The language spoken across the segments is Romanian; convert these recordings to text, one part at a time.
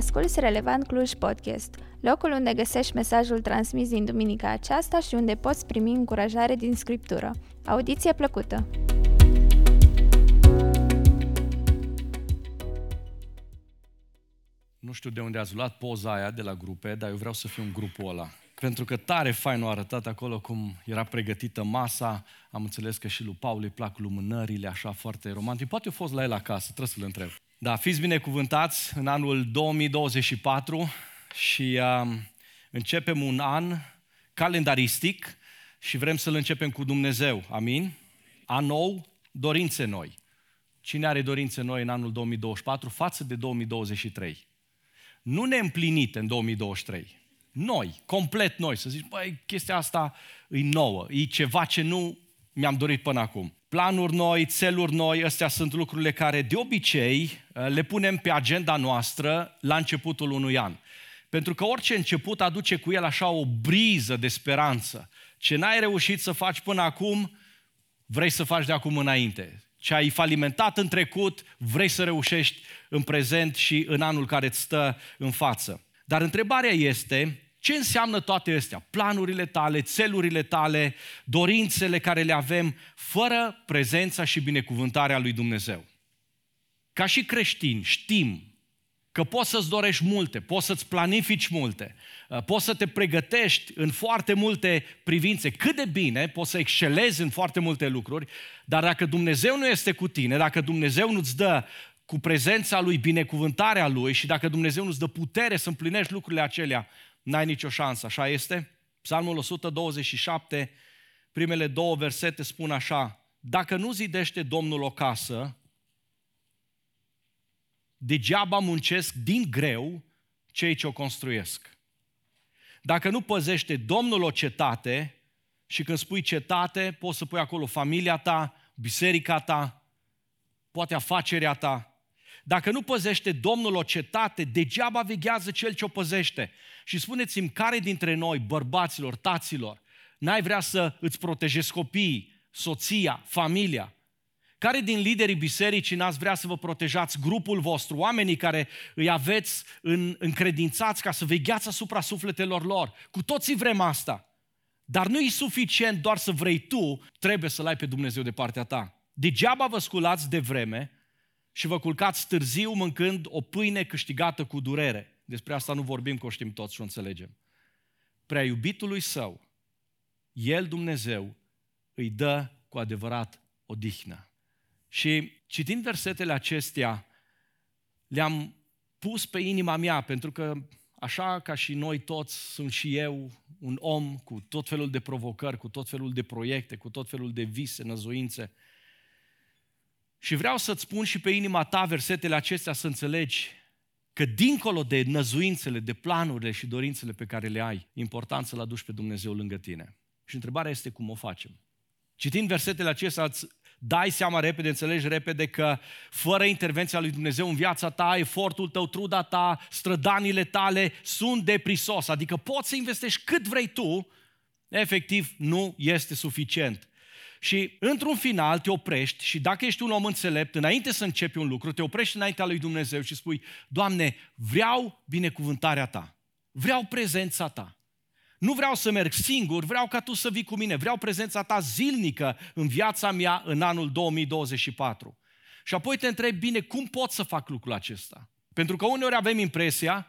Asculți Relevant Cluj Podcast, locul unde găsești mesajul transmis din duminica aceasta și unde poți primi încurajare din Scriptură. Audiție plăcută! Nu știu de unde ați luat poza aia de la grupe, dar eu vreau să fiu în grupul ăla. Pentru că tare fain a arătat acolo cum era pregătită masa. Am înțeles că și lui Paul îi plac lumânările, așa foarte romantic. Poate a fost la el acasă, trebuie să-l întreb. Da, fiți binecuvântați în anul 2024 și uh, începem un an calendaristic și vrem să-l începem cu Dumnezeu. Amin? An nou, dorințe noi. Cine are dorințe noi în anul 2024 față de 2023? Nu neîmplinite în 2023. Noi, complet noi, să zici, băi, chestia asta e nouă, e ceva ce nu mi-am dorit până acum planuri noi, țeluri noi, astea sunt lucrurile care de obicei uh, le punem pe agenda noastră la începutul unui an. Pentru că orice început aduce cu el așa o briză de speranță. Ce n-ai reușit să faci până acum, vrei să faci de acum înainte. Ce ai falimentat în trecut, vrei să reușești în prezent și în anul care îți stă în față. Dar întrebarea este, ce înseamnă toate astea? Planurile tale, țelurile tale, dorințele care le avem, fără prezența și binecuvântarea lui Dumnezeu. Ca și creștini știm că poți să-ți dorești multe, poți să-ți planifici multe, uh, poți să te pregătești în foarte multe privințe, cât de bine, poți să excelezi în foarte multe lucruri, dar dacă Dumnezeu nu este cu tine, dacă Dumnezeu nu-ți dă cu prezența Lui, binecuvântarea Lui și dacă Dumnezeu nu-ți dă putere să împlinești lucrurile acelea, n-ai nicio șansă, așa este? Psalmul 127, primele două versete spun așa, dacă nu zidește Domnul o casă, degeaba muncesc din greu cei ce o construiesc. Dacă nu păzește Domnul o cetate, și când spui cetate, poți să pui acolo familia ta, biserica ta, poate afacerea ta, dacă nu păzește Domnul o cetate, degeaba veghează cel ce o păzește. Și spuneți-mi, care dintre noi, bărbaților, taților, n-ai vrea să îți protejezi copiii, soția, familia? Care din liderii bisericii n-ați vrea să vă protejați grupul vostru, oamenii care îi aveți în, încredințați ca să vegheați asupra sufletelor lor? Cu toții vrem asta. Dar nu e suficient doar să vrei tu, trebuie să-L ai pe Dumnezeu de partea ta. Degeaba vă sculați de vreme, și vă culcați târziu mâncând o pâine câștigată cu durere. Despre asta nu vorbim, că o știm toți și o înțelegem. Prea iubitului său, El, Dumnezeu, îi dă cu adevărat odihnă. Și citind versetele acestea, le-am pus pe inima mea, pentru că așa ca și noi toți, sunt și eu un om cu tot felul de provocări, cu tot felul de proiecte, cu tot felul de vise, năzuințe. Și vreau să-ți spun și pe inima ta versetele acestea să înțelegi că dincolo de năzuințele, de planurile și dorințele pe care le ai, important să-L aduci pe Dumnezeu lângă tine. Și întrebarea este cum o facem. Citind versetele acestea, îți dai seama repede, înțelegi repede că fără intervenția lui Dumnezeu în viața ta, efortul tău, truda ta, strădanile tale sunt de prisos. Adică poți să investești cât vrei tu, efectiv nu este suficient. Și într-un final te oprești și dacă ești un om înțelept, înainte să începi un lucru, te oprești înaintea lui Dumnezeu și spui, Doamne, vreau binecuvântarea Ta, vreau prezența Ta. Nu vreau să merg singur, vreau ca Tu să vii cu mine, vreau prezența Ta zilnică în viața mea în anul 2024. Și apoi te întrebi, bine, cum pot să fac lucrul acesta? Pentru că uneori avem impresia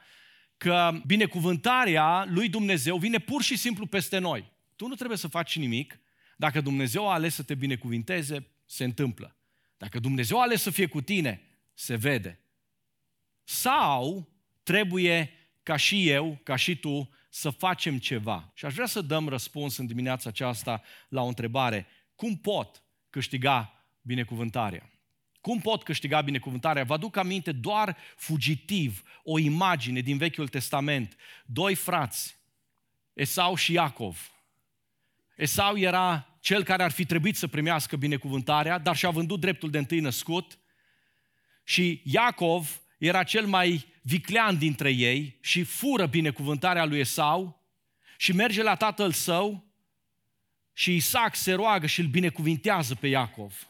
că binecuvântarea lui Dumnezeu vine pur și simplu peste noi. Tu nu trebuie să faci nimic, dacă Dumnezeu a ales să te binecuvinteze, se întâmplă. Dacă Dumnezeu a ales să fie cu tine, se vede. Sau trebuie ca și eu, ca și tu, să facem ceva. Și aș vrea să dăm răspuns în dimineața aceasta la o întrebare. Cum pot câștiga binecuvântarea? Cum pot câștiga binecuvântarea? Vă aduc aminte doar fugitiv o imagine din Vechiul Testament. Doi frați, Esau și Iacov. Esau era cel care ar fi trebuit să primească binecuvântarea, dar și-a vândut dreptul de întâi născut. Și Iacov era cel mai viclean dintre ei și fură binecuvântarea lui Esau și merge la tatăl său și Isaac se roagă și îl binecuvintează pe Iacov.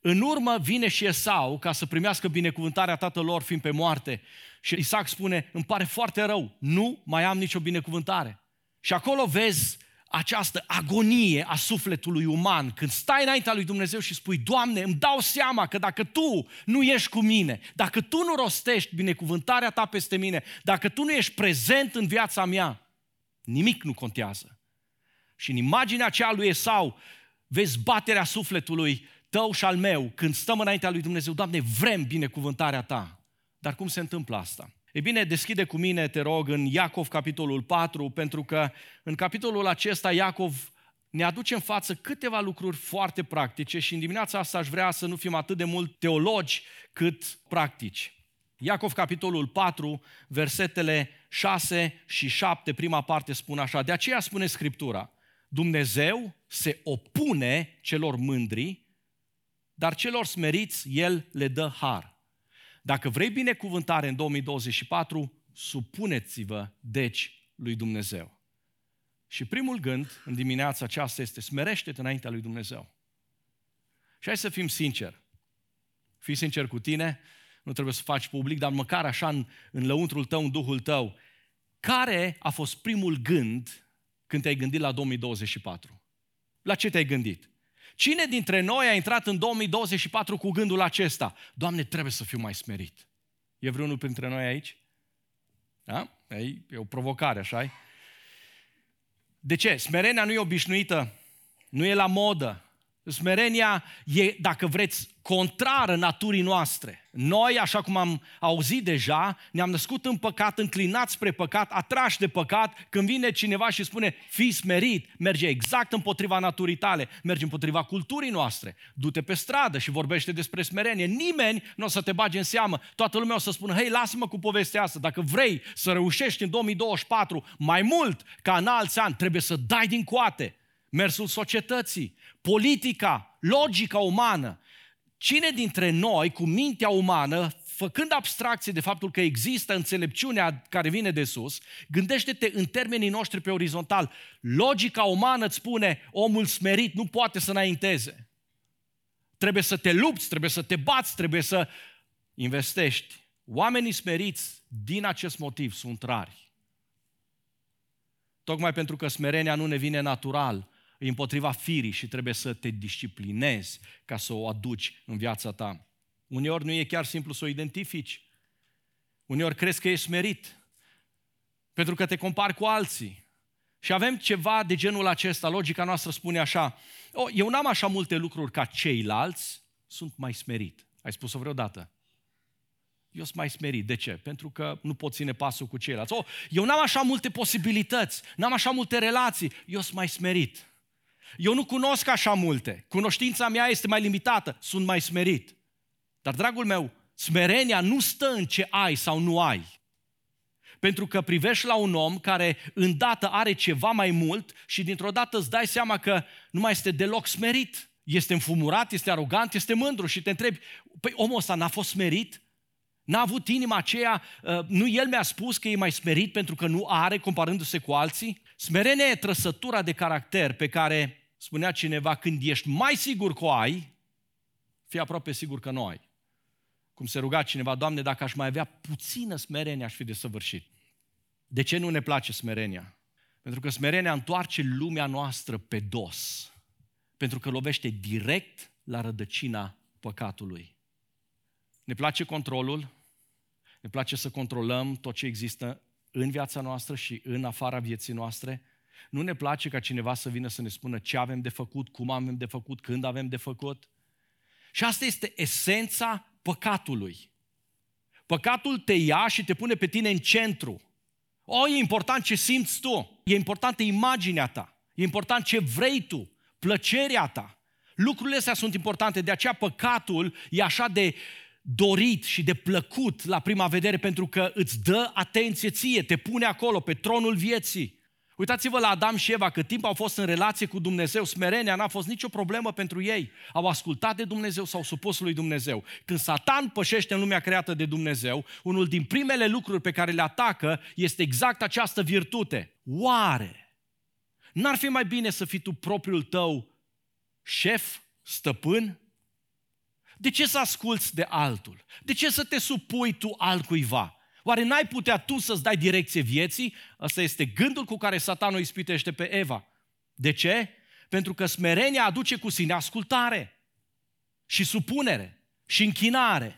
În urmă vine și Esau ca să primească binecuvântarea tatălor fiind pe moarte. Și Isaac spune, îmi pare foarte rău, nu mai am nicio binecuvântare. Și acolo vezi această agonie a sufletului uman, când stai înaintea lui Dumnezeu și spui, Doamne, îmi dau seama că dacă Tu nu ești cu mine, dacă Tu nu rostești binecuvântarea Ta peste mine, dacă Tu nu ești prezent în viața mea, nimic nu contează. Și în imaginea aceea lui Esau, vezi baterea sufletului tău și al meu, când stăm înaintea lui Dumnezeu, Doamne, vrem binecuvântarea Ta. Dar cum se întâmplă asta? E bine, deschide cu mine, te rog, în Iacov, capitolul 4, pentru că în capitolul acesta Iacov ne aduce în față câteva lucruri foarte practice și în dimineața asta aș vrea să nu fim atât de mult teologi cât practici. Iacov, capitolul 4, versetele 6 și 7, prima parte spun așa, de aceea spune Scriptura, Dumnezeu se opune celor mândri, dar celor smeriți El le dă har. Dacă vrei binecuvântare în 2024, supuneți-vă, deci, lui Dumnezeu. Și primul gând în dimineața aceasta este smerește-te înaintea lui Dumnezeu. Și hai să fim sinceri. Fii sincer cu tine, nu trebuie să faci public, dar măcar așa în, în lăuntrul tău, în duhul tău, care a fost primul gând când te-ai gândit la 2024? La ce te-ai gândit? Cine dintre noi a intrat în 2024 cu gândul acesta? Doamne, trebuie să fiu mai smerit. E vreunul printre noi aici? Da? E o provocare, așa De ce? Smerenia nu e obișnuită, nu e la modă. Smerenia e, dacă vreți, contrară naturii noastre. Noi, așa cum am auzit deja, ne-am născut în păcat, înclinați spre păcat, atrași de păcat. Când vine cineva și spune, fii smerit, merge exact împotriva naturii tale, merge împotriva culturii noastre. Du-te pe stradă și vorbește despre smerenie. Nimeni nu o să te bage în seamă. Toată lumea o să spună, hei, lasă-mă cu povestea asta. Dacă vrei să reușești în 2024 mai mult ca în alți ani, trebuie să dai din coate mersul societății, politica, logica umană. Cine dintre noi, cu mintea umană, făcând abstracție de faptul că există înțelepciunea care vine de sus, gândește-te în termenii noștri pe orizontal. Logica umană îți spune, omul smerit nu poate să înainteze. Trebuie să te lupți, trebuie să te bați, trebuie să investești. Oamenii smeriți, din acest motiv, sunt rari. Tocmai pentru că smerenia nu ne vine natural, e împotriva firii și trebuie să te disciplinezi ca să o aduci în viața ta. Uneori nu e chiar simplu să o identifici. Uneori crezi că ești smerit pentru că te compari cu alții. Și avem ceva de genul acesta. Logica noastră spune așa, oh, eu n-am așa multe lucruri ca ceilalți, sunt mai smerit. Ai spus-o vreodată? Eu sunt mai smerit. De ce? Pentru că nu pot ține pasul cu ceilalți. Oh, eu n-am așa multe posibilități, n-am așa multe relații, eu sunt mai smerit. Eu nu cunosc așa multe. Cunoștința mea este mai limitată. Sunt mai smerit. Dar, dragul meu, smerenia nu stă în ce ai sau nu ai. Pentru că privești la un om care îndată are ceva mai mult și dintr-o dată îți dai seama că nu mai este deloc smerit. Este înfumurat, este arogant, este mândru și te întrebi, păi omul ăsta n-a fost smerit? N-a avut inima aceea, uh, nu el mi-a spus că e mai smerit pentru că nu are comparându-se cu alții? Smerenia e trăsătura de caracter pe care spunea cineva, când ești mai sigur că o ai, fii aproape sigur că nu ai. Cum se ruga cineva, Doamne, dacă aș mai avea puțină smerenie, aș fi desăvârșit. De ce nu ne place smerenia? Pentru că smerenia întoarce lumea noastră pe dos. Pentru că lovește direct la rădăcina păcatului. Ne place controlul, ne place să controlăm tot ce există în viața noastră și în afara vieții noastre, nu ne place ca cineva să vină să ne spună ce avem de făcut, cum avem de făcut, când avem de făcut. Și asta este esența păcatului. Păcatul te ia și te pune pe tine în centru. O, e important ce simți tu, e importantă imaginea ta, e important ce vrei tu, plăcerea ta. Lucrurile astea sunt importante, de aceea păcatul e așa de dorit și de plăcut la prima vedere pentru că îți dă atenție ție, te pune acolo pe tronul vieții. Uitați-vă la Adam și Eva, cât timp au fost în relație cu Dumnezeu, smerenia n-a fost nicio problemă pentru ei. Au ascultat de Dumnezeu, s-au supus lui Dumnezeu. Când Satan pășește în lumea creată de Dumnezeu, unul din primele lucruri pe care le atacă este exact această virtute. Oare n-ar fi mai bine să fii tu propriul tău șef, stăpân? De ce să asculți de altul? De ce să te supui tu altcuiva? Oare n-ai putea tu să-ți dai direcție vieții? Asta este gândul cu care satanul ispitește pe Eva. De ce? Pentru că smerenia aduce cu sine ascultare și supunere și închinare.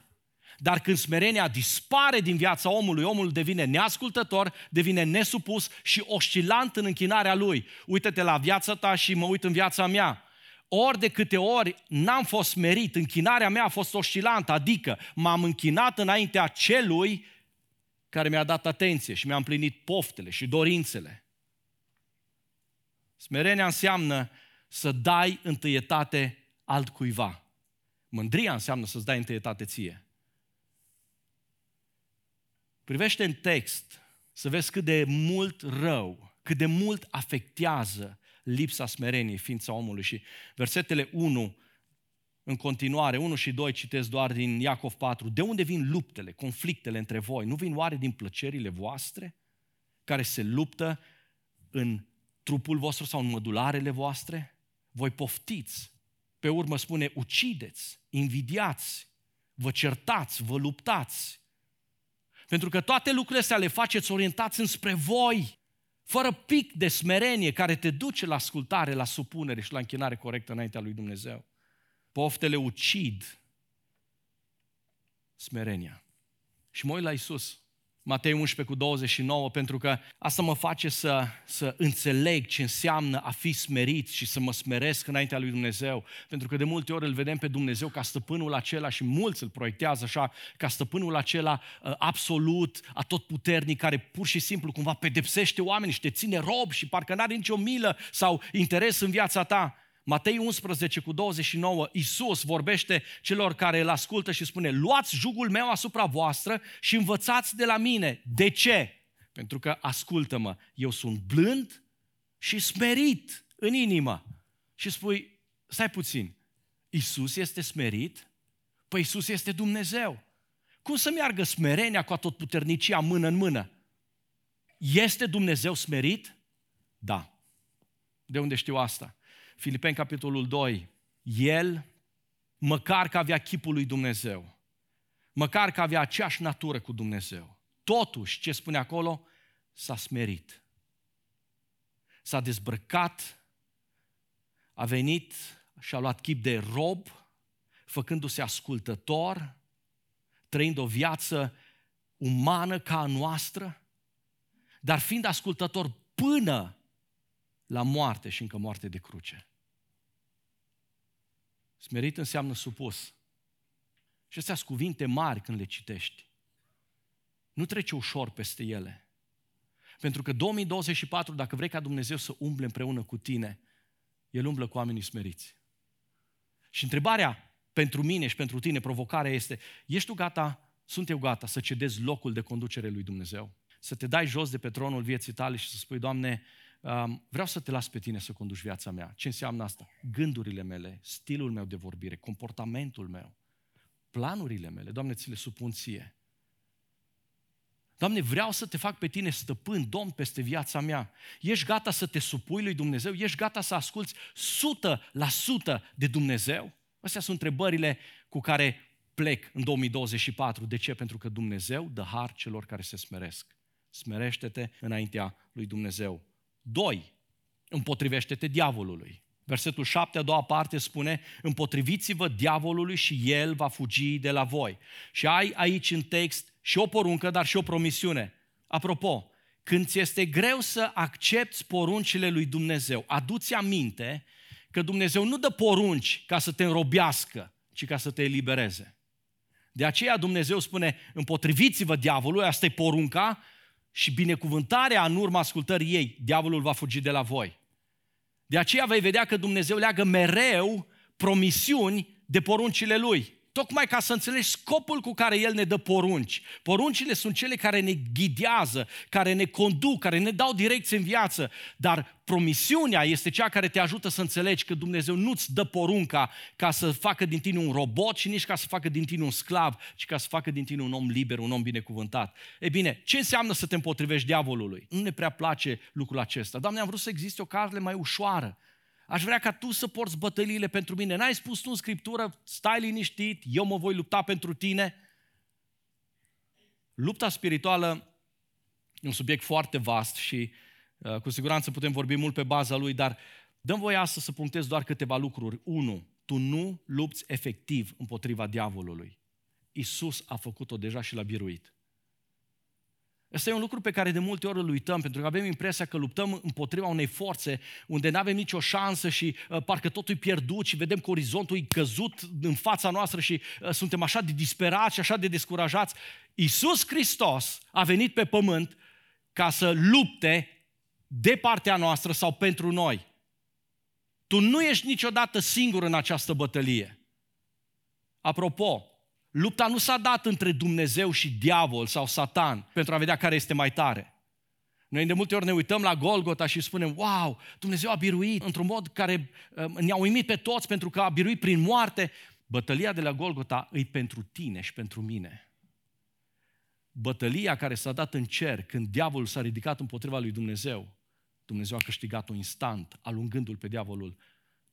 Dar când smerenia dispare din viața omului, omul devine neascultător, devine nesupus și oscilant în închinarea lui. Uită-te la viața ta și mă uit în viața mea. Ori de câte ori n-am fost smerit, închinarea mea a fost oscilantă, adică m-am închinat înaintea celui care mi-a dat atenție și mi-a împlinit poftele și dorințele. Smerenia înseamnă să dai întâietate altcuiva. Mândria înseamnă să-ți dai întâietate ție. Privește în text să vezi cât de mult rău, cât de mult afectează lipsa smereniei ființa omului. Și versetele 1 în continuare, 1 și 2 citesc doar din Iacov 4. De unde vin luptele, conflictele între voi? Nu vin oare din plăcerile voastre care se luptă în trupul vostru sau în mădularele voastre? Voi poftiți. Pe urmă spune, ucideți, invidiați, vă certați, vă luptați. Pentru că toate lucrurile astea le faceți orientați înspre voi, fără pic de smerenie care te duce la ascultare, la supunere și la închinare corectă înaintea lui Dumnezeu. Poftele ucid smerenia. Și mă uit la Isus. Matei 11 cu 29, pentru că asta mă face să, să înțeleg ce înseamnă a fi smerit și să mă smeresc înaintea lui Dumnezeu. Pentru că de multe ori îl vedem pe Dumnezeu ca stăpânul acela și mulți îl proiectează așa, ca stăpânul acela uh, absolut, atotputernic, care pur și simplu cumva pedepsește oamenii și te ține rob și parcă n-are nicio milă sau interes în viața ta. Matei 11 cu 29, Iisus vorbește celor care îl ascultă și spune, luați jugul meu asupra voastră și învățați de la mine. De ce? Pentru că, ascultă-mă, eu sunt blând și smerit în inimă. Și spui, stai puțin, Iisus este smerit? Păi Iisus este Dumnezeu. Cum să meargă smerenia cu atotputernicia mână în mână? Este Dumnezeu smerit? Da. De unde știu asta? Filipeni, capitolul 2, el, măcar că avea chipul lui Dumnezeu, măcar că avea aceeași natură cu Dumnezeu, totuși, ce spune acolo, s-a smerit. S-a dezbrăcat, a venit și a luat chip de rob, făcându-se ascultător, trăind o viață umană ca a noastră, dar fiind ascultător până la moarte și încă moarte de cruce. Smerit înseamnă supus. Și astea sunt cuvinte mari când le citești. Nu trece ușor peste ele. Pentru că 2024, dacă vrei ca Dumnezeu să umble împreună cu tine, El umblă cu oamenii smeriți. Și întrebarea pentru mine și pentru tine, provocarea este, ești tu gata, sunt eu gata să cedezi locul de conducere lui Dumnezeu? Să te dai jos de pe tronul vieții tale și să spui, Doamne, vreau să te las pe tine să conduci viața mea. Ce înseamnă asta? Gândurile mele, stilul meu de vorbire, comportamentul meu, planurile mele, Doamne, ți le supun ție. Doamne, vreau să te fac pe tine stăpân, domn peste viața mea. Ești gata să te supui lui Dumnezeu? Ești gata să asculți sută la sută de Dumnezeu? Astea sunt întrebările cu care plec în 2024. De ce? Pentru că Dumnezeu dă har celor care se smeresc. Smerește-te înaintea lui Dumnezeu. 2. Împotrivește-te diavolului. Versetul 7, a doua parte spune, împotriviți-vă diavolului și el va fugi de la voi. Și ai aici în text și o poruncă, dar și o promisiune. Apropo, când ți este greu să accepti poruncile lui Dumnezeu, aduți aminte că Dumnezeu nu dă porunci ca să te înrobească, ci ca să te elibereze. De aceea Dumnezeu spune, împotriviți-vă diavolului, asta e porunca, și binecuvântarea în urma ascultării ei, diavolul va fugi de la voi. De aceea vei vedea că Dumnezeu leagă mereu promisiuni de poruncile lui. Tocmai ca să înțelegi scopul cu care El ne dă porunci. Poruncile sunt cele care ne ghidează, care ne conduc, care ne dau direcție în viață, dar promisiunea este cea care te ajută să înțelegi că Dumnezeu nu-ți dă porunca ca să facă din tine un robot și nici ca să facă din tine un sclav, ci ca să facă din tine un om liber, un om binecuvântat. E bine, ce înseamnă să te împotrivești diavolului? Nu ne prea place lucrul acesta. Doamne, am vrut să existe o cale mai ușoară. Aș vrea ca tu să porți bătăliile pentru mine. N-ai spus tu în Scriptură, stai liniștit, eu mă voi lupta pentru tine. Lupta spirituală e un subiect foarte vast și uh, cu siguranță putem vorbi mult pe baza lui, dar dăm voie astăzi să punctez doar câteva lucruri. Unu, tu nu lupți efectiv împotriva diavolului. Isus a făcut-o deja și l-a biruit. Asta e un lucru pe care de multe ori îl uităm, pentru că avem impresia că luptăm împotriva unei forțe unde nu avem nicio șansă și uh, parcă totul e pierdut și vedem că orizontul e căzut în fața noastră și uh, suntem așa de disperați și așa de descurajați. Iisus Hristos a venit pe pământ ca să lupte de partea noastră sau pentru noi. Tu nu ești niciodată singur în această bătălie. Apropo, Lupta nu s-a dat între Dumnezeu și diavol sau Satan pentru a vedea care este mai tare. Noi de multe ori ne uităm la Golgota și spunem, wow, Dumnezeu a biruit într-un mod care uh, ne-a uimit pe toți pentru că a biruit prin moarte. Bătălia de la Golgota îi pentru tine și pentru mine. Bătălia care s-a dat în cer când diavolul s-a ridicat împotriva lui Dumnezeu, Dumnezeu a câștigat-o instant, alungându-l pe diavolul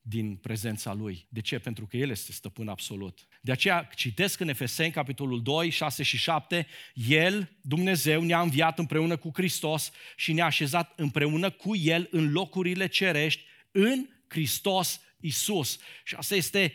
din prezența Lui. De ce? Pentru că El este stăpân absolut. De aceea citesc în Efeseni, capitolul 2, 6 și 7, El, Dumnezeu, ne-a înviat împreună cu Hristos și ne-a așezat împreună cu El în locurile cerești, în Hristos Isus. Și asta este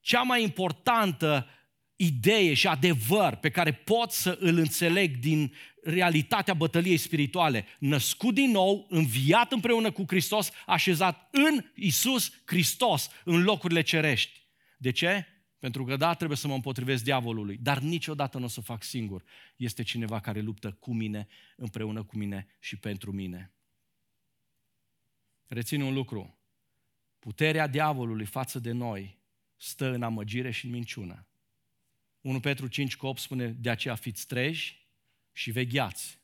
cea mai importantă idee și adevăr pe care pot să îl înțeleg din realitatea bătăliei spirituale. Născut din nou, înviat împreună cu Hristos, așezat în Isus Hristos, în locurile cerești. De ce? Pentru că da, trebuie să mă împotrivesc diavolului, dar niciodată nu o să fac singur. Este cineva care luptă cu mine, împreună cu mine și pentru mine. Reține un lucru. Puterea diavolului față de noi stă în amăgire și în minciună. 1 Petru 5 cu 8 spune, de aceea fiți treji și vegheați.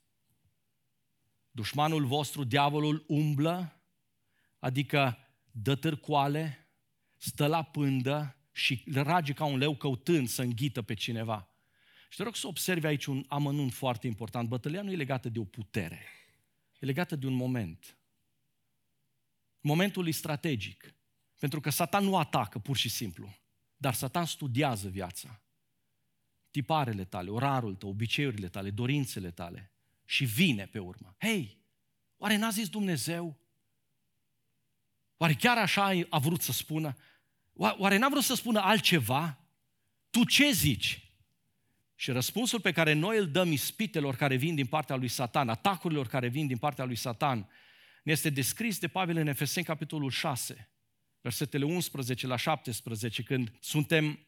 Dușmanul vostru, diavolul, umblă, adică dă târcoale, stă la pândă și rage ca un leu căutând să înghită pe cineva. Și te rog să observi aici un amănunt foarte important. Bătălia nu e legată de o putere, e legată de un moment. Momentul e strategic, pentru că Satan nu atacă pur și simplu, dar Satan studiază viața tiparele tale, orarul tău, obiceiurile tale, dorințele tale și vine pe urmă. Hei, oare n-a zis Dumnezeu? Oare chiar așa a vrut să spună? Oare n-a vrut să spună altceva? Tu ce zici? Și răspunsul pe care noi îl dăm ispitelor care vin din partea lui Satan, atacurilor care vin din partea lui Satan, ne este descris de Pavel în Efeseni, capitolul 6, versetele 11 la 17, când suntem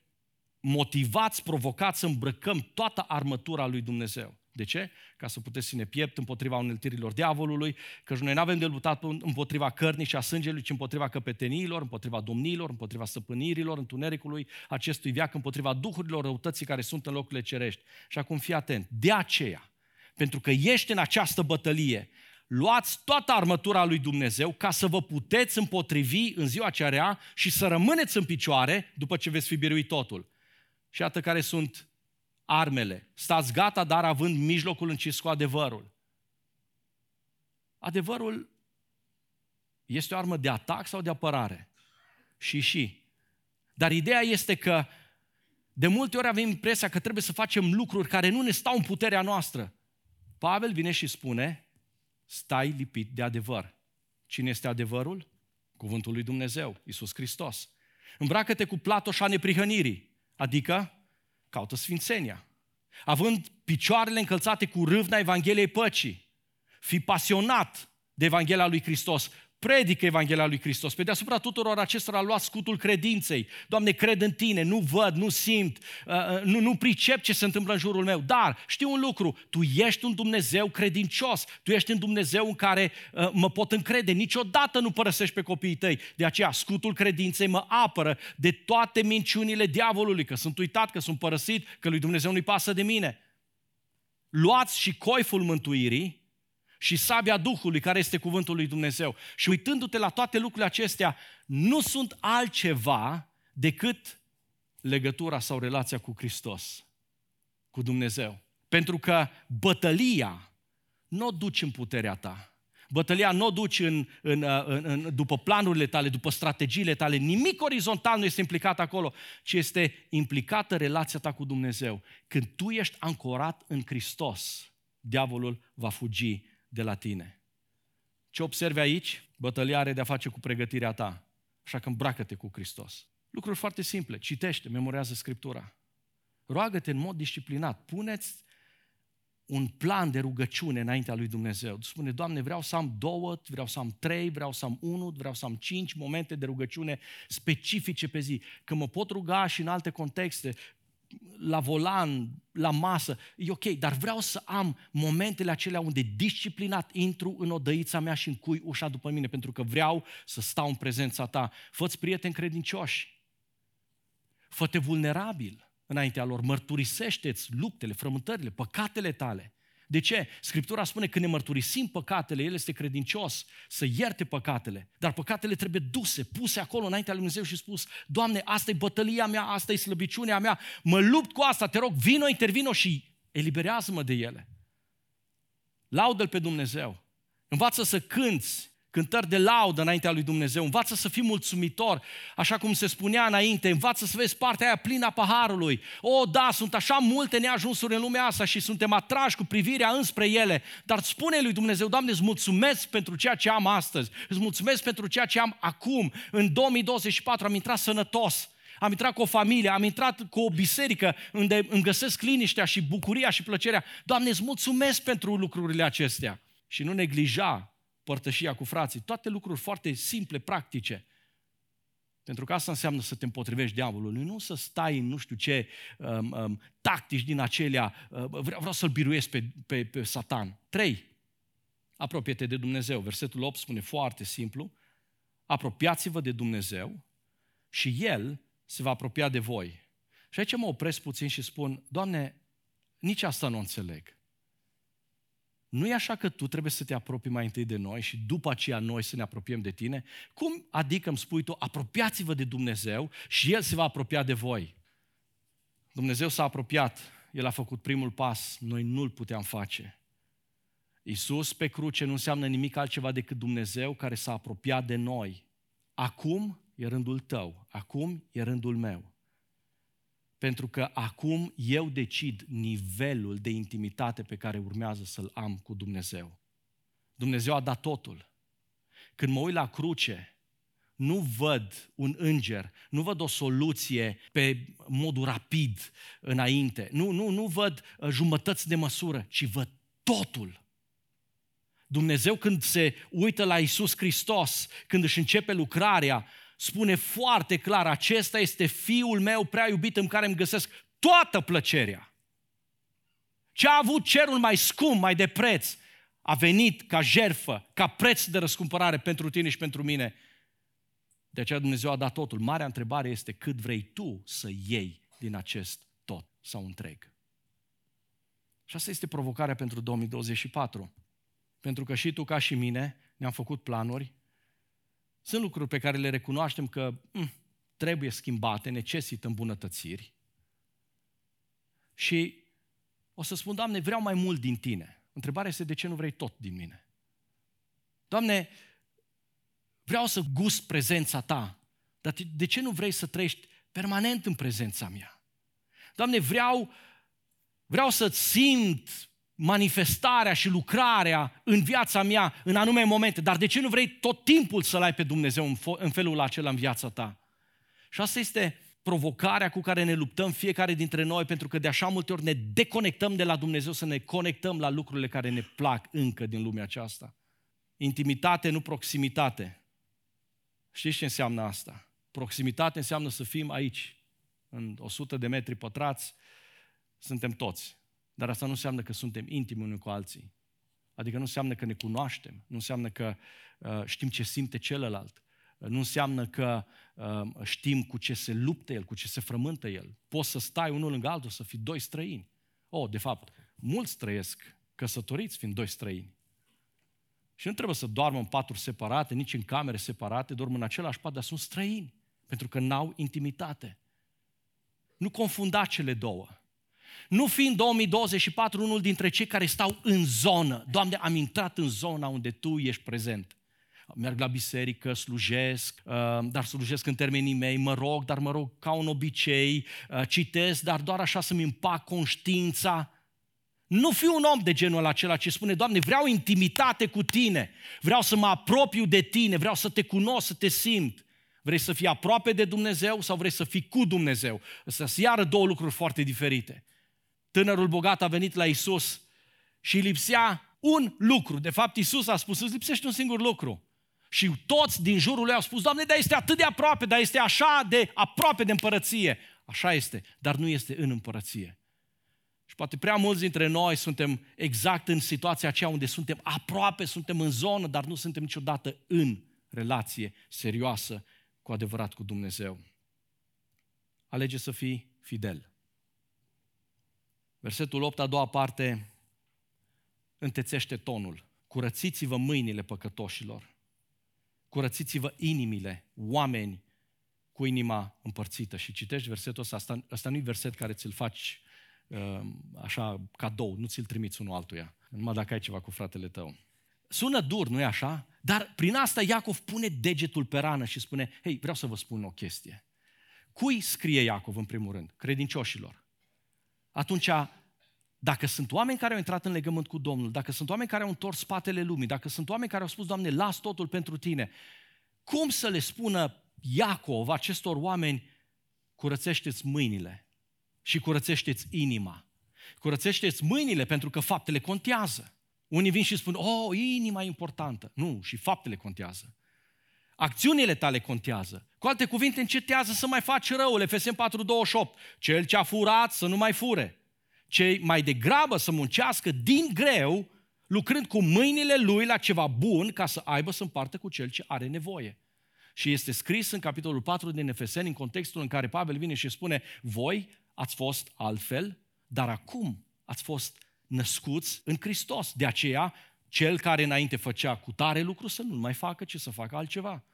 motivați, provocați să îmbrăcăm toată armătura lui Dumnezeu. De ce? Ca să puteți să ne piept împotriva uneltirilor diavolului, că noi nu avem de luptat împotriva cărnii și a sângelui, ci împotriva căpeteniilor, împotriva domnilor, împotriva stăpânirilor, întunericului acestui viac, împotriva duhurilor răutății care sunt în locurile cerești. Și acum fii atent. De aceea, pentru că ești în această bătălie, luați toată armătura lui Dumnezeu ca să vă puteți împotrivi în ziua cea rea și să rămâneți în picioare după ce veți fi biruit totul. Și iată care sunt armele. Stați gata, dar având mijlocul încis cu adevărul. Adevărul este o armă de atac sau de apărare? Și și. Dar ideea este că de multe ori avem impresia că trebuie să facem lucruri care nu ne stau în puterea noastră. Pavel vine și spune, stai lipit de adevăr. Cine este adevărul? Cuvântul lui Dumnezeu, Isus Hristos. Îmbracă-te cu platoșa neprihănirii. Adică caută sfințenia. Având picioarele încălțate cu râvna Evangheliei păcii. Fi pasionat de Evanghelia lui Hristos predică Evanghelia lui Hristos. Pe deasupra tuturor acestora a luat scutul credinței. Doamne, cred în Tine, nu văd, nu simt, uh, uh, nu, nu pricep ce se întâmplă în jurul meu. Dar știu un lucru, Tu ești un Dumnezeu credincios. Tu ești un Dumnezeu în care uh, mă pot încrede. Niciodată nu părăsești pe copiii tăi. De aceea, scutul credinței mă apără de toate minciunile diavolului, că sunt uitat, că sunt părăsit, că lui Dumnezeu nu-i pasă de mine. Luați și coiful mântuirii, și sabia Duhului, care este cuvântul lui Dumnezeu. Și uitându-te la toate lucrurile acestea, nu sunt altceva decât legătura sau relația cu Hristos, cu Dumnezeu. Pentru că bătălia nu o duci în puterea ta. Bătălia nu o duci în, în, în, în, după planurile tale, după strategiile tale. Nimic orizontal nu este implicat acolo, ci este implicată relația ta cu Dumnezeu. Când tu ești ancorat în Hristos, diavolul va fugi de la tine. Ce observi aici? Bătălia are de-a face cu pregătirea ta. Așa că îmbracă-te cu Hristos. Lucruri foarte simple. Citește, memorează Scriptura. Roagă-te în mod disciplinat. Puneți un plan de rugăciune înaintea lui Dumnezeu. Spune, Doamne, vreau să am două, vreau să am trei, vreau să am unu, vreau să am cinci momente de rugăciune specifice pe zi. Că mă pot ruga și în alte contexte, la volan, la masă, e ok, dar vreau să am momentele acelea unde disciplinat intru în odăița mea și încui ușa după mine, pentru că vreau să stau în prezența ta. Fă-ți prieteni credincioși. Fă-te vulnerabil înaintea lor, mărturisește-ți luptele, frământările, păcatele tale. De ce? Scriptura spune că ne mărturisim păcatele, El este credincios să ierte păcatele, dar păcatele trebuie duse, puse acolo înaintea lui Dumnezeu și spus, Doamne, asta e bătălia mea, asta e slăbiciunea mea, mă lupt cu asta, te rog, vino, intervino și eliberează-mă de ele. Laudă-L pe Dumnezeu. Învață să cânți cântări de laudă înaintea lui Dumnezeu, învață să fii mulțumitor, așa cum se spunea înainte, învață să vezi partea aia plină a paharului. O, da, sunt așa multe neajunsuri în lumea asta și suntem atrași cu privirea înspre ele, dar spune lui Dumnezeu, Doamne, îți mulțumesc pentru ceea ce am astăzi, îți mulțumesc pentru ceea ce am acum, în 2024 am intrat sănătos, am intrat cu o familie, am intrat cu o biserică unde îmi găsesc liniștea și bucuria și plăcerea. Doamne, îți mulțumesc pentru lucrurile acestea. Și nu neglija părtășia cu frații, toate lucruri foarte simple, practice. Pentru că asta înseamnă să te împotrivești diavolului, nu să stai în nu știu ce um, um, tactici din acelea, uh, vreau, vreau să-l biruiesc pe, pe, pe Satan. Trei, apropie-te de Dumnezeu. Versetul 8 spune foarte simplu, apropiați-vă de Dumnezeu și El se va apropia de voi. Și aici mă opresc puțin și spun, Doamne, nici asta nu înțeleg. Nu e așa că tu trebuie să te apropii mai întâi de noi și după aceea noi să ne apropiem de tine? Cum adică îmi spui tu, apropiați-vă de Dumnezeu și El se va apropia de voi? Dumnezeu s-a apropiat, El a făcut primul pas, noi nu-l puteam face. Iisus pe cruce nu înseamnă nimic altceva decât Dumnezeu care s-a apropiat de noi. Acum e rândul tău, acum e rândul meu. Pentru că acum eu decid nivelul de intimitate pe care urmează să-l am cu Dumnezeu. Dumnezeu a dat totul. Când mă uit la cruce, nu văd un înger, nu văd o soluție pe modul rapid înainte, nu, nu, nu văd uh, jumătăți de măsură, ci văd totul. Dumnezeu când se uită la Isus Hristos, când își începe lucrarea, spune foarte clar, acesta este fiul meu prea iubit în care îmi găsesc toată plăcerea. Ce a avut cerul mai scump, mai de preț, a venit ca jerfă, ca preț de răscumpărare pentru tine și pentru mine. De aceea Dumnezeu a dat totul. Marea întrebare este cât vrei tu să iei din acest tot sau întreg. Și asta este provocarea pentru 2024. Pentru că și tu, ca și mine, ne-am făcut planuri, sunt lucruri pe care le recunoaștem că mh, mm, trebuie schimbate, necesită îmbunătățiri. Și o să spun, Doamne, vreau mai mult din Tine. Întrebarea este de ce nu vrei tot din mine? Doamne, vreau să gust prezența Ta, dar de ce nu vrei să trăiești permanent în prezența mea? Doamne, vreau, vreau să simt manifestarea și lucrarea în viața mea în anume momente, dar de ce nu vrei tot timpul să-L ai pe Dumnezeu în, în felul acela în viața ta? Și asta este provocarea cu care ne luptăm fiecare dintre noi, pentru că de așa multe ori ne deconectăm de la Dumnezeu să ne conectăm la lucrurile care ne plac încă din lumea aceasta. Intimitate, nu proximitate. Știți ce înseamnă asta? Proximitate înseamnă să fim aici, în 100 de metri pătrați, suntem toți. Dar asta nu înseamnă că suntem intimi unii cu alții. Adică nu înseamnă că ne cunoaștem, nu înseamnă că uh, știm ce simte celălalt, uh, nu înseamnă că uh, știm cu ce se luptă el, cu ce se frământă el. Poți să stai unul lângă altul, să fii doi străini. Oh, de fapt, mulți trăiesc căsătoriți fiind doi străini. Și nu trebuie să doarmă în paturi separate, nici în camere separate, dorm în același pat, dar sunt străini, pentru că n-au intimitate. Nu confunda cele două. Nu fi în 2024 unul dintre cei care stau în zonă. Doamne, am intrat în zona unde Tu ești prezent. Merg la biserică, slujesc, uh, dar slujesc în termenii mei, mă rog, dar mă rog ca un obicei, uh, citesc, dar doar așa să-mi împac conștiința. Nu fi un om de genul acela ce spune, Doamne, vreau intimitate cu Tine, vreau să mă apropiu de Tine, vreau să Te cunosc, să Te simt. Vrei să fii aproape de Dumnezeu sau vrei să fii cu Dumnezeu? Asta sunt iară două lucruri foarte diferite. Tânărul bogat a venit la Isus și lipsea un lucru. De fapt, Isus a spus, îți lipsește un singur lucru. Și toți din jurul lui au spus, Doamne, dar este atât de aproape, dar este așa de aproape de împărăție. Așa este, dar nu este în împărăție. Și poate prea mulți dintre noi suntem exact în situația aceea unde suntem aproape, suntem în zonă, dar nu suntem niciodată în relație serioasă cu adevărat cu Dumnezeu. Alege să fii fidel. Versetul 8, a doua parte, întețește tonul. Curățiți-vă mâinile păcătoșilor. Curățiți-vă inimile, oameni cu inima împărțită. Și citești versetul ăsta, asta, asta nu e verset care ți-l faci uh, așa cadou, nu ți-l trimiți unul altuia, numai dacă ai ceva cu fratele tău. Sună dur, nu-i așa? Dar prin asta Iacov pune degetul pe rană și spune, hei, vreau să vă spun o chestie. Cui scrie Iacov în primul rând? Credincioșilor. Atunci, dacă sunt oameni care au intrat în legământ cu Domnul, dacă sunt oameni care au întors spatele lumii, dacă sunt oameni care au spus, Doamne, las totul pentru Tine, cum să le spună Iacov acestor oameni, curățește-ți mâinile și curățește-ți inima. Curățește-ți mâinile pentru că faptele contează. Unii vin și spun, oh, inima e importantă. Nu, și faptele contează. Acțiunile tale contează. Cu alte cuvinte, încetează să mai faci răul. Efesem 4.28. Cel ce a furat să nu mai fure. Cei mai degrabă să muncească din greu, lucrând cu mâinile lui la ceva bun, ca să aibă să împartă cu cel ce are nevoie. Și este scris în capitolul 4 din Efeseni, în contextul în care Pavel vine și spune, voi ați fost altfel, dar acum ați fost născuți în Hristos. De aceea, cel care înainte făcea cu tare lucru să nu mai facă, ci să facă altceva.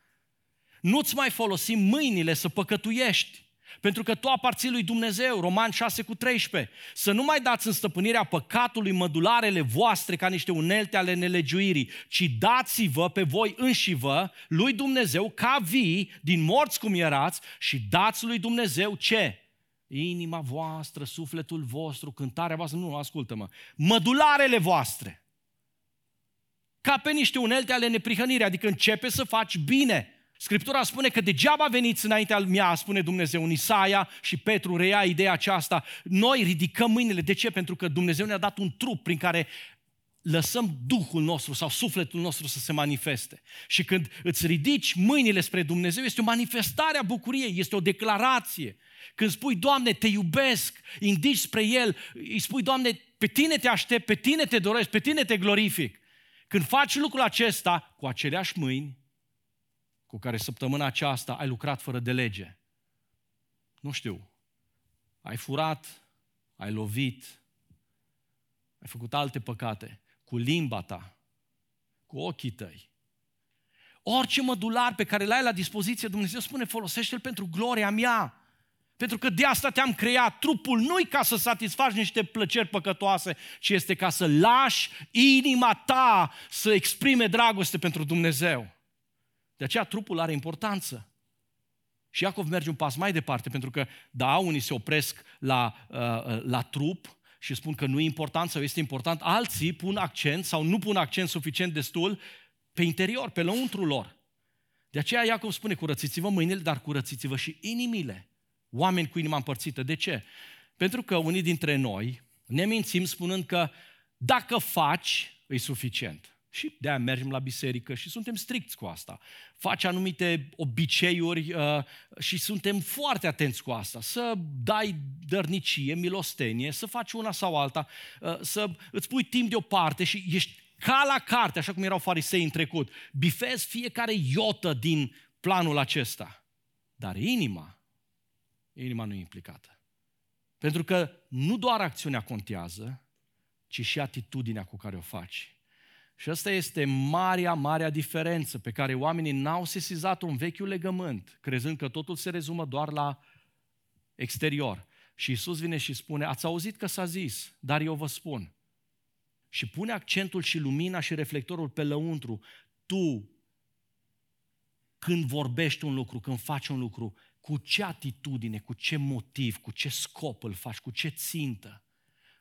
Nu-ți mai folosi mâinile să păcătuiești, pentru că tu aparții lui Dumnezeu, Roman 6 cu 13. Să nu mai dați în stăpânirea păcatului mădularele voastre ca niște unelte ale nelegiuirii, ci dați-vă pe voi înși vă lui Dumnezeu ca vii din morți cum erați și dați lui Dumnezeu ce? inima voastră, sufletul vostru, cântarea voastră, nu, ascultă-mă, mădularele voastre, ca pe niște unelte ale neprihănirii, adică începe să faci bine. Scriptura spune că degeaba veniți înaintea mea, spune Dumnezeu în Isaia și Petru reia ideea aceasta. Noi ridicăm mâinile. De ce? Pentru că Dumnezeu ne-a dat un trup prin care lăsăm Duhul nostru sau sufletul nostru să se manifeste. Și când îți ridici mâinile spre Dumnezeu, este o manifestare a bucuriei, este o declarație. Când spui, Doamne, te iubesc, indici spre El, îi spui, Doamne, pe Tine te aștept, pe Tine te doresc, pe Tine te glorific. Când faci lucrul acesta cu aceleași mâini cu care săptămâna aceasta ai lucrat fără de lege, nu știu, ai furat, ai lovit, ai făcut alte păcate, cu limba ta, cu ochii tăi, orice mădular pe care l-ai la dispoziție, Dumnezeu spune, folosește-l pentru gloria mea. Pentru că de asta te-am creat. Trupul nu-i ca să satisfaci niște plăceri păcătoase, ci este ca să lași inima ta să exprime dragoste pentru Dumnezeu. De aceea trupul are importanță. Și Iacov merge un pas mai departe, pentru că, da, unii se opresc la, uh, uh la trup și spun că nu e important sau este important, alții pun accent sau nu pun accent suficient destul pe interior, pe lăuntru lor. De aceea Iacov spune, curățiți-vă mâinile, dar curățiți-vă și inimile. Oameni cu inima împărțită. De ce? Pentru că unii dintre noi ne mințim spunând că dacă faci, e suficient. Și de aia mergem la biserică și suntem stricți cu asta. Faci anumite obiceiuri uh, și suntem foarte atenți cu asta. Să dai dărnicie, milostenie, să faci una sau alta, uh, să îți pui timp deoparte și ești ca la carte, așa cum erau farisei în trecut. Bifezi fiecare iotă din planul acesta. Dar inima inima nu e implicată. Pentru că nu doar acțiunea contează, ci și atitudinea cu care o faci. Și asta este marea, marea diferență pe care oamenii n-au sesizat-o în vechiul legământ, crezând că totul se rezumă doar la exterior. Și Isus vine și spune, ați auzit că s-a zis, dar eu vă spun. Și pune accentul și lumina și reflectorul pe lăuntru. Tu, când vorbești un lucru, când faci un lucru, cu ce atitudine, cu ce motiv, cu ce scop îl faci, cu ce țintă.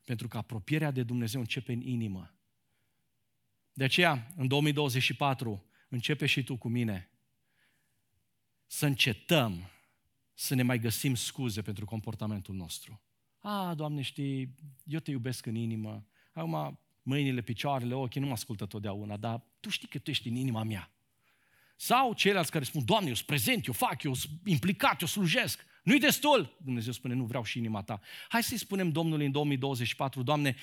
Pentru că apropierea de Dumnezeu începe în inimă. De aceea, în 2024, începe și tu cu mine să încetăm să ne mai găsim scuze pentru comportamentul nostru. A, Doamne, știi, eu te iubesc în inimă. Acum, mâinile, picioarele, ochii nu mă ascultă totdeauna, dar tu știi că tu ești în inima mea. Sau ceilalți care spun, Doamne, eu sunt prezent, eu fac, eu sunt implicat, eu slujesc. Nu-i destul. Dumnezeu spune, nu vreau și inima ta. Hai să-i spunem Domnului în 2024, Doamne,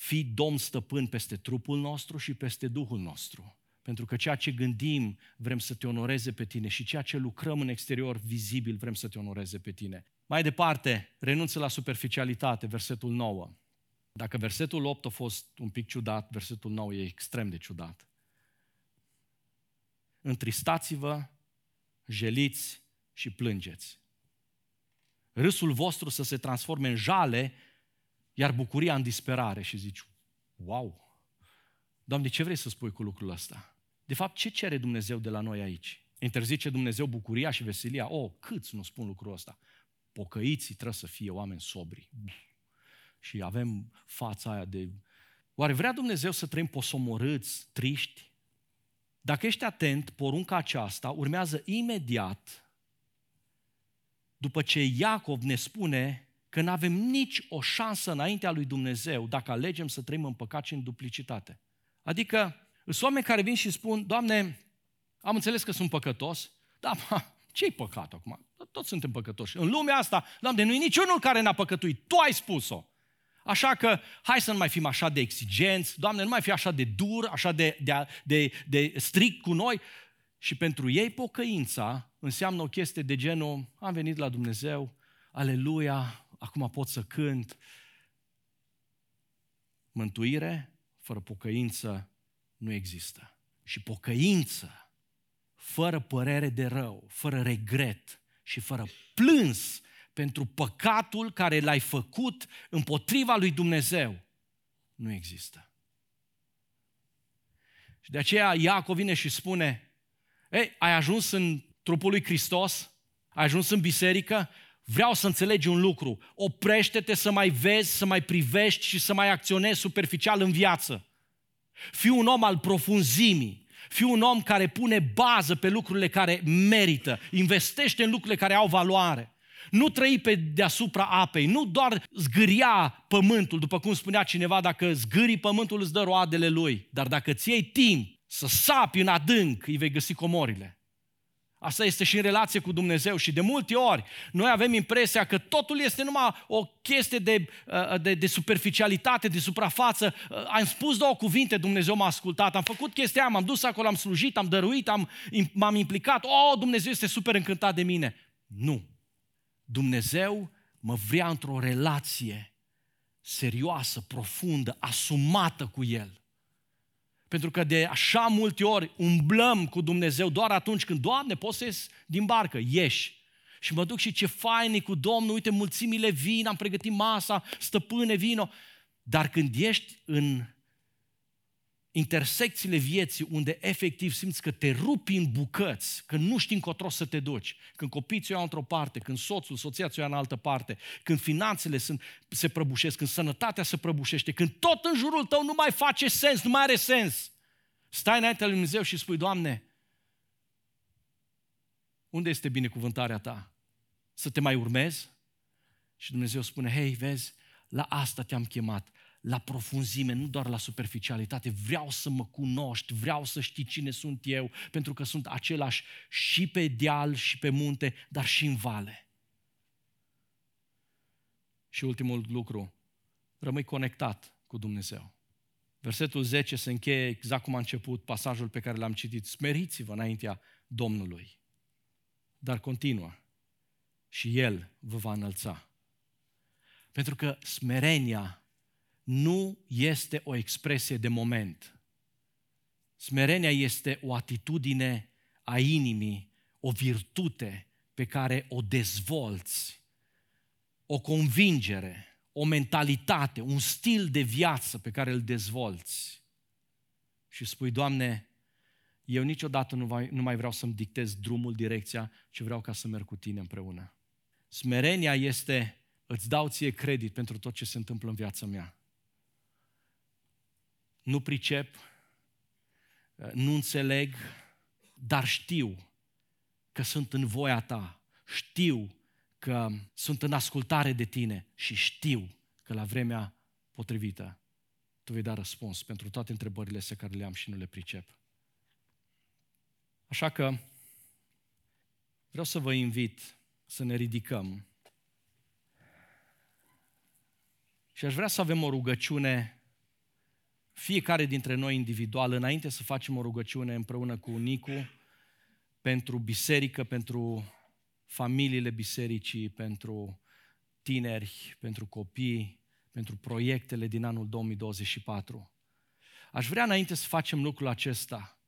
fii Domn stăpân peste trupul nostru și peste Duhul nostru. Pentru că ceea ce gândim vrem să te onoreze pe tine și ceea ce lucrăm în exterior vizibil vrem să te onoreze pe tine. Mai departe, renunță la superficialitate, versetul 9. Dacă versetul 8 a fost un pic ciudat, versetul 9 e extrem de ciudat. Întristați-vă, jeliți și plângeți. Râsul vostru să se transforme în jale, iar bucuria în disperare. Și zici, wow, Doamne, ce vrei să spui cu lucrul ăsta? De fapt, ce cere Dumnezeu de la noi aici? Interzice Dumnezeu bucuria și veselia? Oh, câți nu spun lucrul ăsta? Pocăiții trebuie să fie oameni sobri. Și avem fața aia de... Oare vrea Dumnezeu să trăim posomorâți, triști? Dacă ești atent, porunca aceasta urmează imediat după ce Iacov ne spune că nu avem nici o șansă înaintea lui Dumnezeu dacă alegem să trăim în păcat și în duplicitate. Adică sunt oameni care vin și spun, Doamne, am înțeles că sunt păcătos, dar ce-i păcat acum? Toți suntem păcătoși. În lumea asta, Doamne, nu e niciunul care n-a păcătuit. Tu ai spus-o. Așa că hai să nu mai fim așa de exigenți, Doamne, nu mai fi așa de dur, așa de, de, de, de strict cu noi. Și pentru ei pocăința înseamnă o chestie de genul, am venit la Dumnezeu, aleluia, acum pot să cânt. Mântuire fără pocăință nu există. Și pocăință fără părere de rău, fără regret și fără plâns pentru păcatul care l-ai făcut împotriva lui Dumnezeu, nu există. Și de aceea Iacov vine și spune, ei, ai ajuns în trupul lui Hristos, ai ajuns în biserică, vreau să înțelegi un lucru, oprește-te să mai vezi, să mai privești și să mai acționezi superficial în viață. Fii un om al profunzimii, fii un om care pune bază pe lucrurile care merită, investește în lucrurile care au valoare. Nu trăi pe deasupra apei, nu doar zgâria pământul, după cum spunea cineva, dacă zgâri pământul îți dă roadele lui, dar dacă ți iei timp să sapi în adânc, îi vei găsi comorile. Asta este și în relație cu Dumnezeu și de multe ori noi avem impresia că totul este numai o chestie de, uh, de, de superficialitate, de suprafață. Uh, am spus două cuvinte, Dumnezeu m-a ascultat, am făcut chestia m-am dus acolo, am slujit, am dăruit, am, m-am implicat. Oh, Dumnezeu este super încântat de mine. Nu. Dumnezeu mă vrea într-o relație serioasă, profundă, asumată cu El. Pentru că de așa multe ori umblăm cu Dumnezeu doar atunci când, Doamne, poți să ies din barcă, ieși. Și mă duc și ce fain e cu Domnul, uite, mulțimile vin, am pregătit masa, stăpâne, vino. Dar când ești în intersecțiile vieții unde efectiv simți că te rupi în bucăți, că nu știi încotro să te duci, când copiii ți-o iau într-o parte, când soțul, soția ți-o ia în altă parte, când finanțele sunt, se prăbușesc, când sănătatea se prăbușește, când tot în jurul tău nu mai face sens, nu mai are sens. Stai înaintea lui Dumnezeu și spui, Doamne, unde este binecuvântarea ta? Să te mai urmezi? Și Dumnezeu spune, hei, vezi, la asta te-am chemat la profunzime, nu doar la superficialitate. Vreau să mă cunoști, vreau să știi cine sunt eu, pentru că sunt același și pe deal și pe munte, dar și în vale. Și ultimul lucru, rămâi conectat cu Dumnezeu. Versetul 10 se încheie exact cum a început pasajul pe care l-am citit. Smeriți-vă înaintea Domnului. Dar continuă. Și El vă va înălța. Pentru că smerenia nu este o expresie de moment. Smerenia este o atitudine a inimii, o virtute pe care o dezvolți, o convingere, o mentalitate, un stil de viață pe care îl dezvolți și spui, Doamne, eu niciodată nu, vai, nu mai vreau să-mi dictez drumul, direcția, ci vreau ca să merg cu tine împreună. Smerenia este, îți dau ție credit pentru tot ce se întâmplă în viața mea. Nu pricep, nu înțeleg, dar știu că sunt în voia ta. Știu că sunt în ascultare de tine și știu că la vremea potrivită tu vei da răspuns pentru toate întrebările astea care le am și nu le pricep. Așa că vreau să vă invit să ne ridicăm și aș vrea să avem o rugăciune fiecare dintre noi individual, înainte să facem o rugăciune împreună cu Nicu pentru biserică, pentru familiile bisericii, pentru tineri, pentru copii, pentru proiectele din anul 2024. Aș vrea înainte să facem lucrul acesta,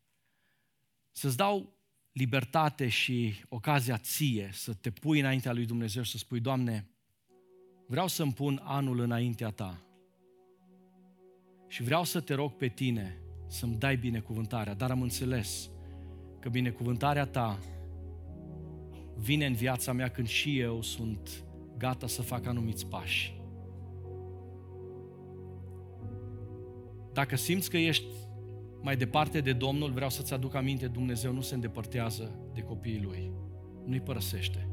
să-ți dau libertate și ocazia ție să te pui înaintea lui Dumnezeu și să spui, Doamne, vreau să-mi pun anul înaintea Ta și vreau să te rog pe Tine să-mi dai binecuvântarea, dar am înțeles că binecuvântarea Ta vine în viața mea când și eu sunt gata să fac anumiți pași. Dacă simți că ești mai departe de Domnul, vreau să-ți aduc aminte, Dumnezeu nu se îndepărtează de copiii Lui. Nu-i părăsește.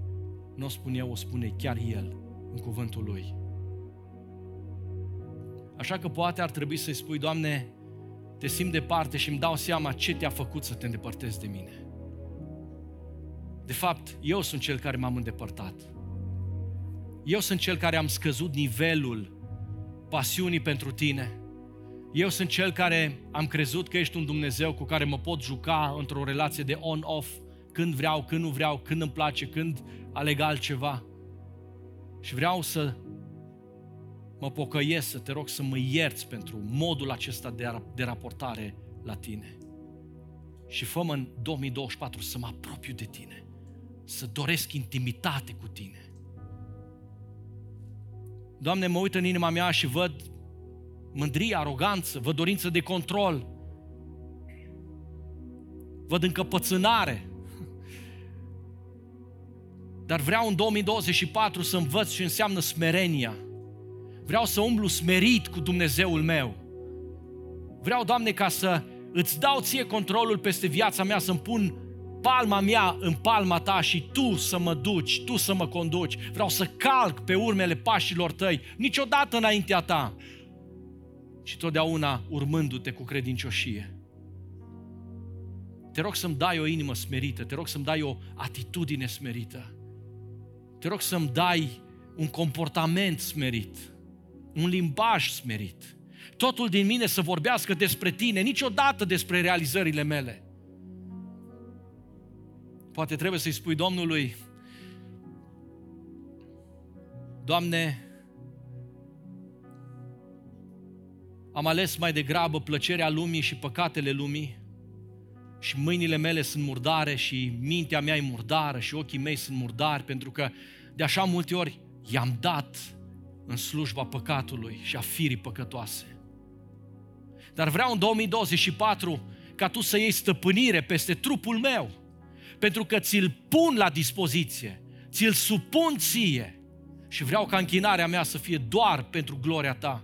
Nu o spun eu, o spune chiar El în cuvântul Lui. Așa că poate ar trebui să-i spui, Doamne, te simt departe și îmi dau seama ce te-a făcut să te îndepărtezi de mine. De fapt, eu sunt cel care m-am îndepărtat. Eu sunt cel care am scăzut nivelul pasiunii pentru tine. Eu sunt cel care am crezut că ești un Dumnezeu cu care mă pot juca într-o relație de on-off, când vreau, când nu vreau, când îmi place, când aleg altceva. Și vreau să mă pocăiesc, să te rog să mă ierți pentru modul acesta de, de raportare la tine. Și fă în 2024 să mă apropiu de tine, să doresc intimitate cu tine. Doamne, mă uit în inima mea și văd mândrie, aroganță, văd dorință de control, văd încăpățânare. Dar vreau în 2024 să învăț ce înseamnă smerenia. Vreau să umblu smerit cu Dumnezeul meu. Vreau, Doamne, ca să îți dau ție controlul peste viața mea, să-mi pun palma mea în palma ta și tu să mă duci, tu să mă conduci. Vreau să calc pe urmele pașilor tăi, niciodată înaintea ta și totdeauna urmându-te cu credincioșie. Te rog să-mi dai o inimă smerită, te rog să-mi dai o atitudine smerită. Te rog să-mi dai un comportament smerit, un limbaj smerit. Totul din mine să vorbească despre tine, niciodată despre realizările mele. Poate trebuie să-i spui Domnului, Doamne, Am ales mai degrabă plăcerea lumii și păcatele lumii și mâinile mele sunt murdare și mintea mea e murdară și ochii mei sunt murdari pentru că de așa multe ori i-am dat în slujba păcatului și a firii păcătoase. Dar vreau în 2024 ca tu să iei stăpânire peste trupul meu, pentru că ți-l pun la dispoziție, ți-l supun ție și vreau ca închinarea mea să fie doar pentru gloria ta.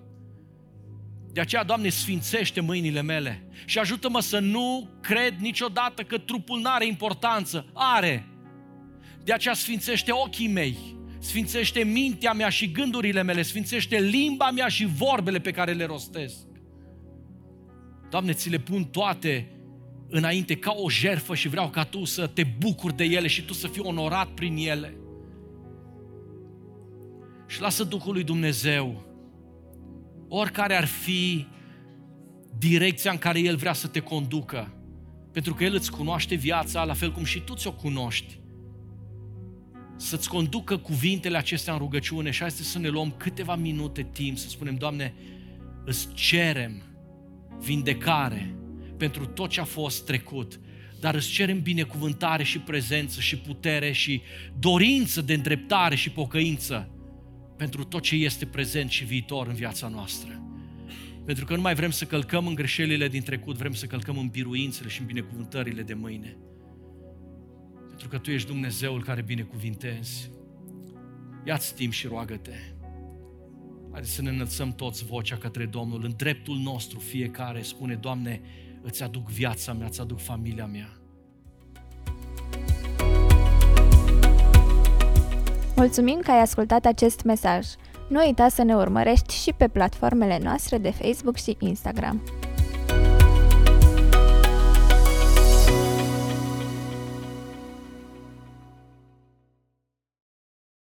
De aceea, Doamne, sfințește mâinile mele și ajută-mă să nu cred niciodată că trupul nu are importanță. Are. De aceea sfințește ochii mei, sfințește mintea mea și gândurile mele, sfințește limba mea și vorbele pe care le rostesc. Doamne, ți le pun toate înainte ca o jerfă și vreau ca Tu să te bucuri de ele și Tu să fii onorat prin ele. Și lasă Duhul lui Dumnezeu oricare ar fi direcția în care El vrea să te conducă, pentru că El îți cunoaște viața, la fel cum și tu ți-o cunoști. Să-ți conducă cuvintele acestea în rugăciune și astăzi să ne luăm câteva minute timp să spunem, Doamne, îți cerem vindecare pentru tot ce a fost trecut, dar îți cerem binecuvântare și prezență și putere și dorință de îndreptare și pocăință pentru tot ce este prezent și viitor în viața noastră. Pentru că nu mai vrem să călcăm în greșelile din trecut, vrem să călcăm în biruințele și în binecuvântările de mâine. Pentru că Tu ești Dumnezeul care binecuvintezi. Ia-ți timp și roagă-te. Haideți să ne înălțăm toți vocea către Domnul. În dreptul nostru fiecare spune, Doamne, îți aduc viața mea, îți aduc familia mea. Mulțumim că ai ascultat acest mesaj. Nu uita să ne urmărești și pe platformele noastre de Facebook și Instagram.